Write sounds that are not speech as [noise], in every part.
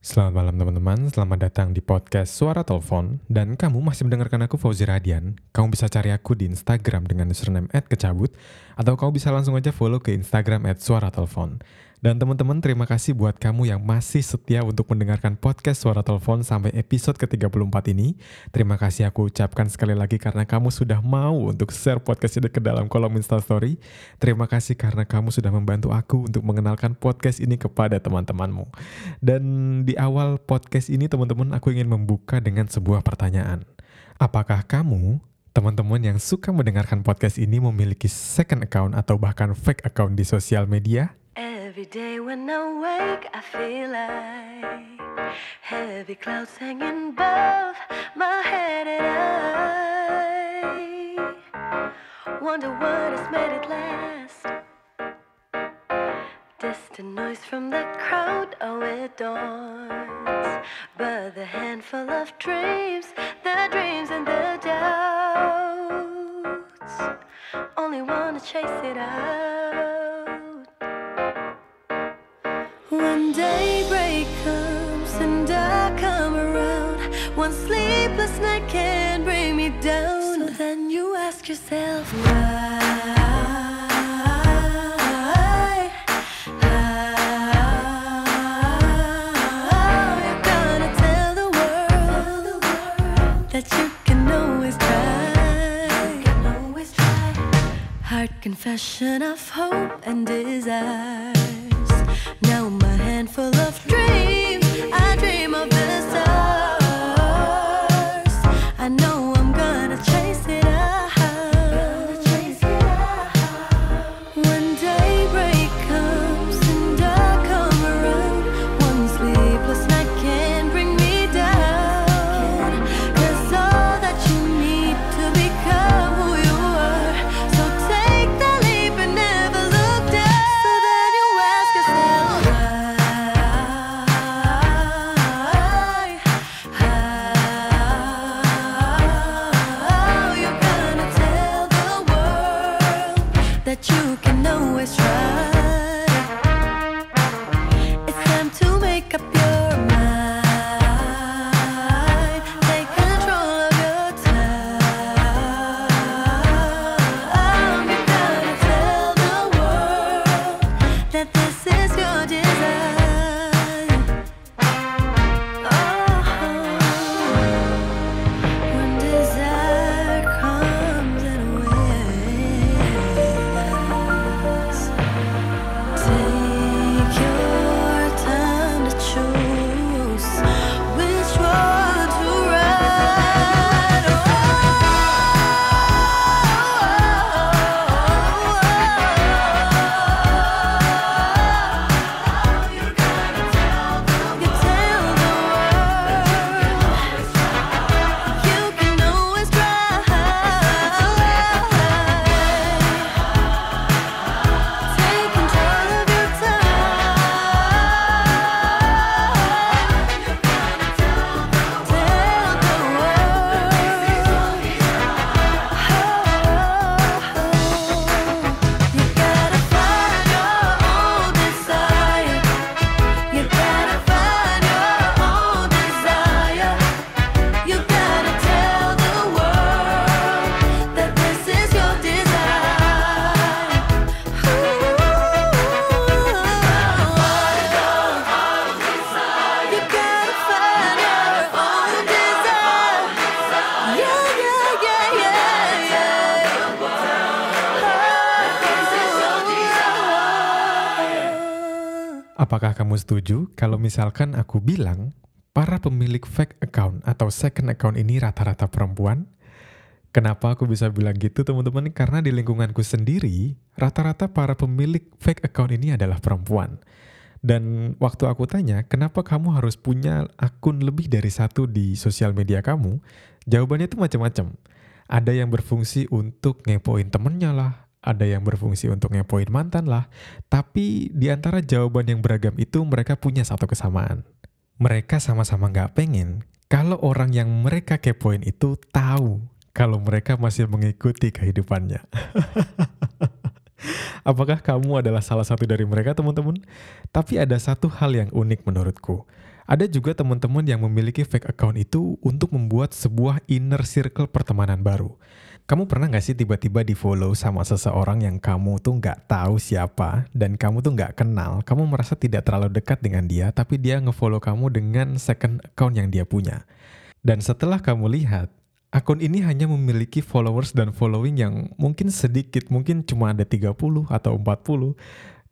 Selamat malam teman-teman, selamat datang di podcast Suara Telepon. Dan kamu masih mendengarkan aku Fauzi Radian. Kamu bisa cari aku di Instagram dengan username @kecabut Atau kamu bisa langsung aja follow ke Instagram @suaratelepon dan teman-teman terima kasih buat kamu yang masih setia untuk mendengarkan podcast Suara Telepon sampai episode ke-34 ini. Terima kasih aku ucapkan sekali lagi karena kamu sudah mau untuk share podcast ini ke dalam kolom Instastory. Terima kasih karena kamu sudah membantu aku untuk mengenalkan podcast ini kepada teman-temanmu. Dan di awal podcast ini teman-teman aku ingin membuka dengan sebuah pertanyaan. Apakah kamu teman-teman yang suka mendengarkan podcast ini memiliki second account atau bahkan fake account di sosial media? Every day when I wake, I feel like heavy clouds hanging above my head, and I wonder what has made it last. Distant noise from the crowd, oh, it dawns. But the handful of dreams, the dreams and the doubts, only wanna chase it out. Daybreak comes and I come around, one sleepless night can bring me down. So then you ask yourself why. How you're gonna tell the world that you can always try. Heart confession of hope and desires. That you can always try? Apakah kamu setuju kalau misalkan aku bilang para pemilik fake account atau second account ini rata-rata perempuan? Kenapa aku bisa bilang gitu teman-teman? Karena di lingkunganku sendiri, rata-rata para pemilik fake account ini adalah perempuan. Dan waktu aku tanya, kenapa kamu harus punya akun lebih dari satu di sosial media kamu? Jawabannya itu macam-macam. Ada yang berfungsi untuk ngepoin temennya lah, ada yang berfungsi untuk ngepoin mantan lah. Tapi di antara jawaban yang beragam itu mereka punya satu kesamaan. Mereka sama-sama nggak pengen kalau orang yang mereka kepoin itu tahu kalau mereka masih mengikuti kehidupannya. [laughs] Apakah kamu adalah salah satu dari mereka, teman-teman? Tapi ada satu hal yang unik menurutku. Ada juga teman-teman yang memiliki fake account itu untuk membuat sebuah inner circle pertemanan baru. Kamu pernah nggak sih tiba-tiba di follow sama seseorang yang kamu tuh nggak tahu siapa dan kamu tuh nggak kenal, kamu merasa tidak terlalu dekat dengan dia, tapi dia ngefollow kamu dengan second account yang dia punya. Dan setelah kamu lihat, akun ini hanya memiliki followers dan following yang mungkin sedikit, mungkin cuma ada 30 atau 40,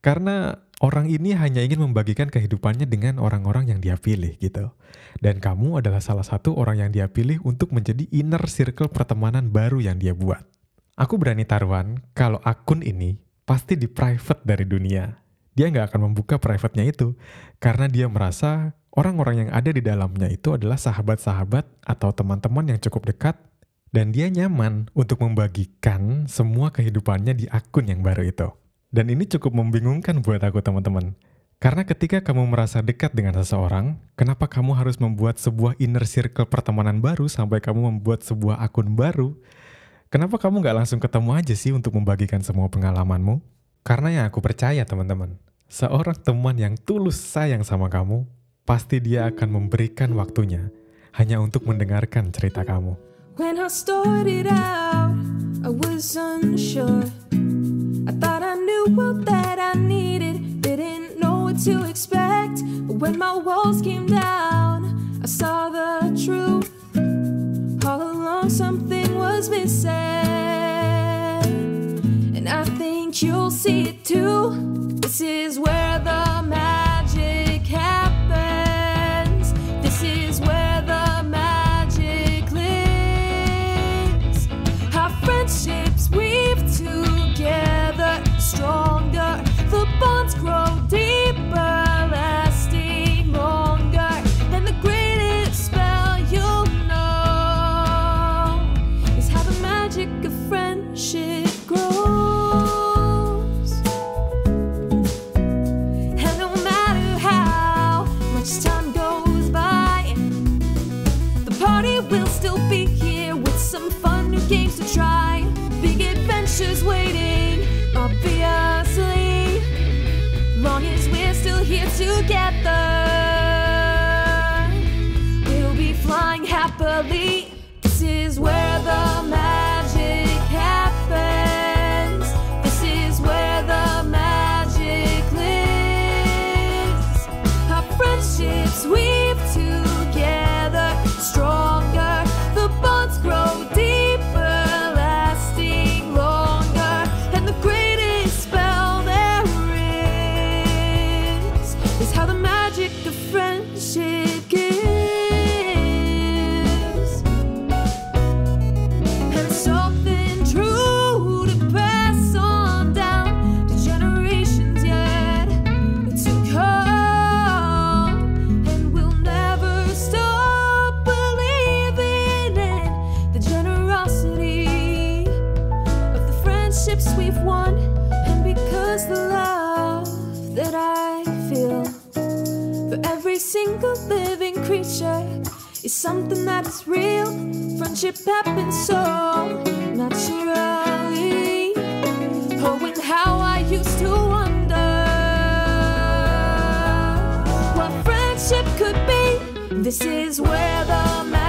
karena orang ini hanya ingin membagikan kehidupannya dengan orang-orang yang dia pilih gitu. Dan kamu adalah salah satu orang yang dia pilih untuk menjadi inner circle pertemanan baru yang dia buat. Aku berani taruhan kalau akun ini pasti di private dari dunia. Dia nggak akan membuka private-nya itu karena dia merasa orang-orang yang ada di dalamnya itu adalah sahabat-sahabat atau teman-teman yang cukup dekat dan dia nyaman untuk membagikan semua kehidupannya di akun yang baru itu. Dan ini cukup membingungkan buat aku teman-teman. Karena ketika kamu merasa dekat dengan seseorang, kenapa kamu harus membuat sebuah inner circle pertemanan baru sampai kamu membuat sebuah akun baru? Kenapa kamu nggak langsung ketemu aja sih untuk membagikan semua pengalamanmu? Karena yang aku percaya teman-teman, seorang teman yang tulus sayang sama kamu, pasti dia akan memberikan waktunya hanya untuk mendengarkan cerita kamu. When I started out, I was unsure. I thought I knew all that I needed, didn't know what to expect. But when my walls came down, I saw the truth. All along, something was missing. And I think you'll see it too. This is where we've won. And because the love that I feel for every single living creature is something that is real. Friendship happens so naturally. Oh, and how I used to wonder what friendship could be. This is where the magic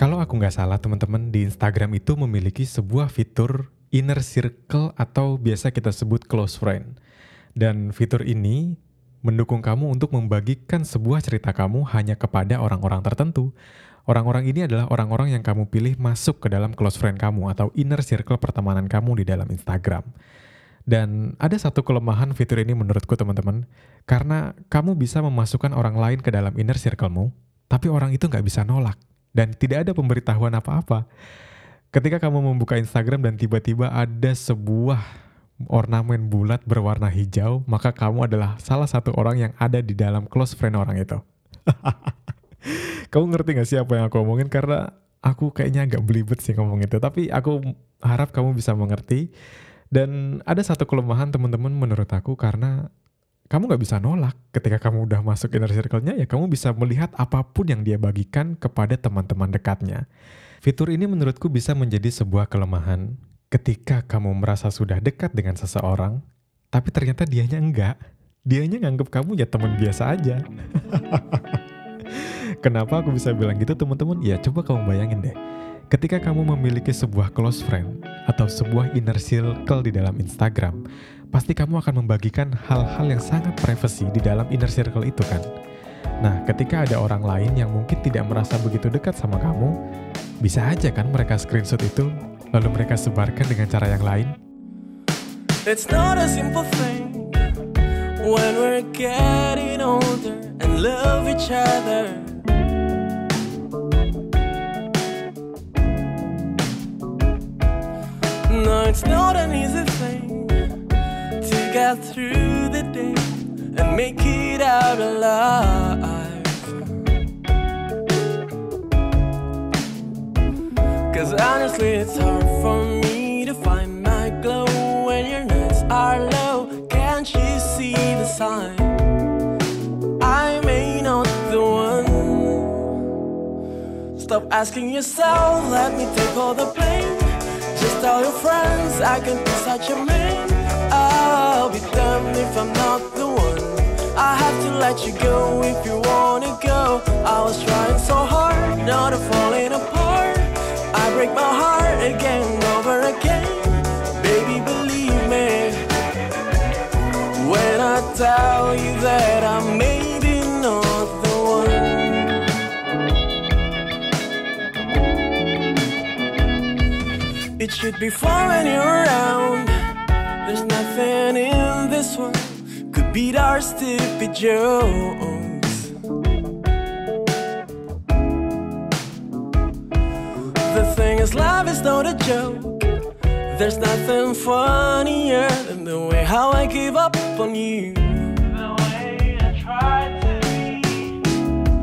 Kalau aku nggak salah teman-teman di Instagram itu memiliki sebuah fitur inner circle atau biasa kita sebut close friend. Dan fitur ini mendukung kamu untuk membagikan sebuah cerita kamu hanya kepada orang-orang tertentu. Orang-orang ini adalah orang-orang yang kamu pilih masuk ke dalam close friend kamu atau inner circle pertemanan kamu di dalam Instagram. Dan ada satu kelemahan fitur ini menurutku teman-teman, karena kamu bisa memasukkan orang lain ke dalam inner circle-mu, tapi orang itu nggak bisa nolak, dan tidak ada pemberitahuan apa-apa. Ketika kamu membuka Instagram dan tiba-tiba ada sebuah ornamen bulat berwarna hijau, maka kamu adalah salah satu orang yang ada di dalam close friend orang itu. [laughs] kamu ngerti gak sih apa yang aku omongin? Karena aku kayaknya agak belibet sih ngomong itu, tapi aku harap kamu bisa mengerti dan ada satu kelemahan teman-teman menurut aku karena kamu nggak bisa nolak ketika kamu udah masuk inner circle-nya ya kamu bisa melihat apa pun yang dia bagikan kepada teman-teman dekatnya. Fitur ini menurutku bisa menjadi sebuah kelemahan ketika kamu merasa sudah dekat dengan seseorang tapi ternyata dianya enggak. Dianya nganggep kamu ya teman biasa aja. [laughs] Kenapa aku bisa bilang gitu teman-teman? Ya coba kamu bayangin deh Ketika kamu memiliki sebuah close friend atau sebuah inner circle di dalam Instagram, pasti kamu akan membagikan hal-hal yang sangat privacy di dalam inner circle itu kan. Nah, ketika ada orang lain yang mungkin tidak merasa begitu dekat sama kamu, bisa aja kan mereka screenshot itu, lalu mereka sebarkan dengan cara yang lain. It's not a simple thing when we're getting older and love each other. No, it's not an easy through the day and make it out alive. Cause honestly, it's hard for me to find my glow when your nights are low. Can't you see the sign? I may not the one. Stop asking yourself, let me take all the blame. Just tell your friends I can be such a man. If I'm not the one. I have to let you go if you wanna go. I was trying so hard, not to falling apart. I break my heart again, over again. Baby, believe me when I tell you that I'm maybe not the one. It should be fun when you're around. Nothing in this world could beat our stupid jokes. The thing is, life is not a joke. There's nothing funnier than the way how I give up on you. The way I try to be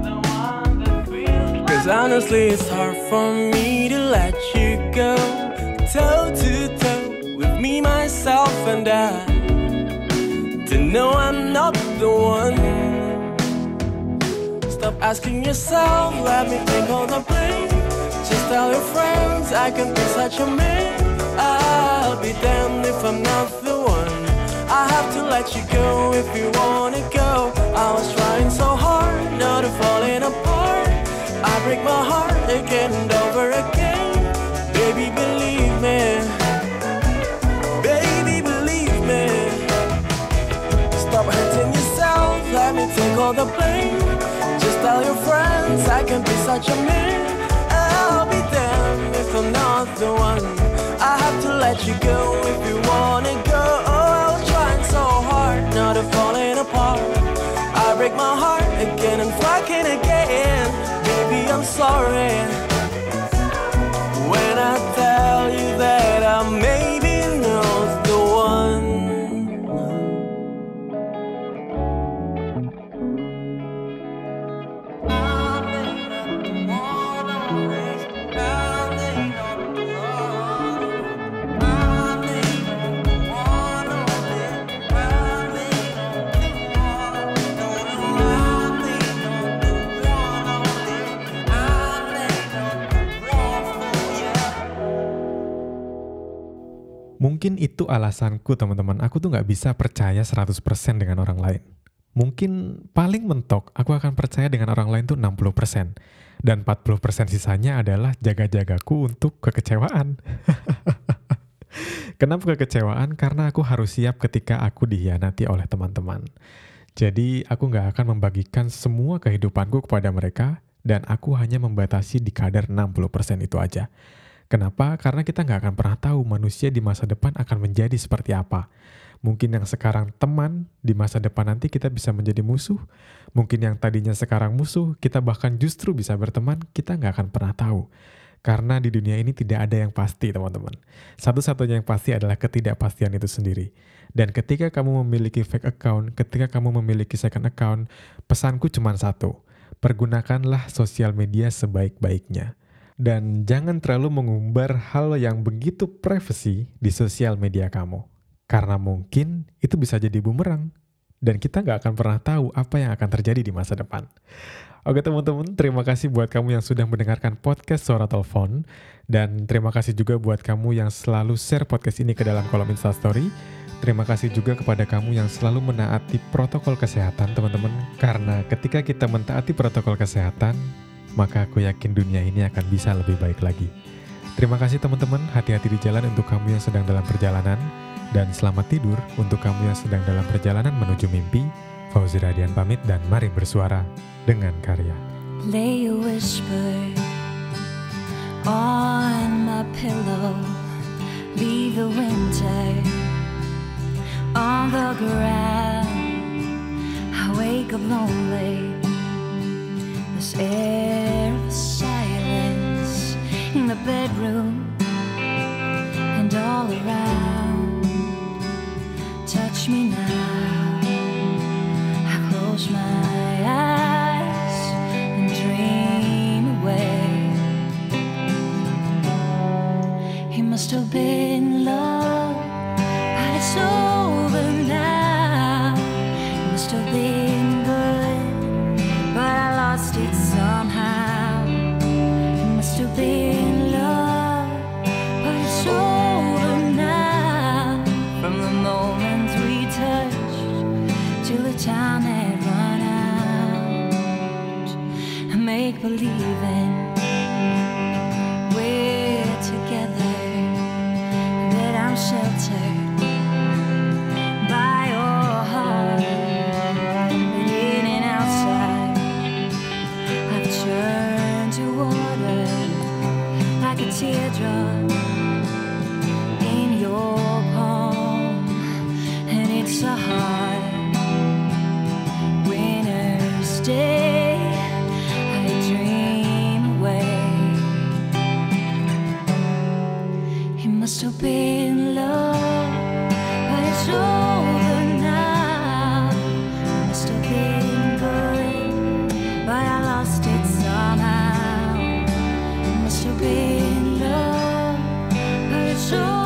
the one that feels Cause honestly, it's hard for me to let you go toe to toe with me, myself, and I. To know I'm not the one. Stop asking yourself, let me take all the blame. Just tell your friends I can be such a man. I'll be damned if I'm not the one. I have to let you go if you wanna go. I was trying so hard, not to falling apart. I break my heart again and over again. All the blame. Just tell your friends I can be such a man. I'll be damned if I'm not the one. I have to let you go if you wanna go. Mungkin itu alasanku teman-teman, aku tuh nggak bisa percaya 100% dengan orang lain. Mungkin paling mentok, aku akan percaya dengan orang lain tuh 60%. Dan 40% sisanya adalah jaga-jagaku untuk kekecewaan. [laughs] Kenapa kekecewaan? Karena aku harus siap ketika aku dihianati oleh teman-teman. Jadi aku nggak akan membagikan semua kehidupanku kepada mereka dan aku hanya membatasi di kadar 60% itu aja. Kenapa? Karena kita nggak akan pernah tahu manusia di masa depan akan menjadi seperti apa. Mungkin yang sekarang teman, di masa depan nanti kita bisa menjadi musuh. Mungkin yang tadinya sekarang musuh, kita bahkan justru bisa berteman, kita nggak akan pernah tahu. Karena di dunia ini tidak ada yang pasti, teman-teman. Satu-satunya yang pasti adalah ketidakpastian itu sendiri. Dan ketika kamu memiliki fake account, ketika kamu memiliki second account, pesanku cuma satu. Pergunakanlah sosial media sebaik-baiknya. Dan jangan terlalu mengumbar hal yang begitu privacy di sosial media kamu. Karena mungkin itu bisa jadi bumerang. Dan kita nggak akan pernah tahu apa yang akan terjadi di masa depan. Oke teman-teman, terima kasih buat kamu yang sudah mendengarkan podcast Suara Telepon. Dan terima kasih juga buat kamu yang selalu share podcast ini ke dalam kolom Instastory. Terima kasih juga kepada kamu yang selalu menaati protokol kesehatan teman-teman. Karena ketika kita mentaati protokol kesehatan, maka aku yakin dunia ini akan bisa lebih baik lagi. Terima kasih teman-teman, hati-hati di jalan untuk kamu yang sedang dalam perjalanan, dan selamat tidur untuk kamu yang sedang dalam perjalanan menuju mimpi. Fauzi Radian pamit dan mari bersuara dengan karya. Lay a whisper on my pillow. Leave the winter on the ground. I wake up lonely. Air of silence in the bedroom and all around. Touch me now. I close my eyes and dream away. It must have been love, show.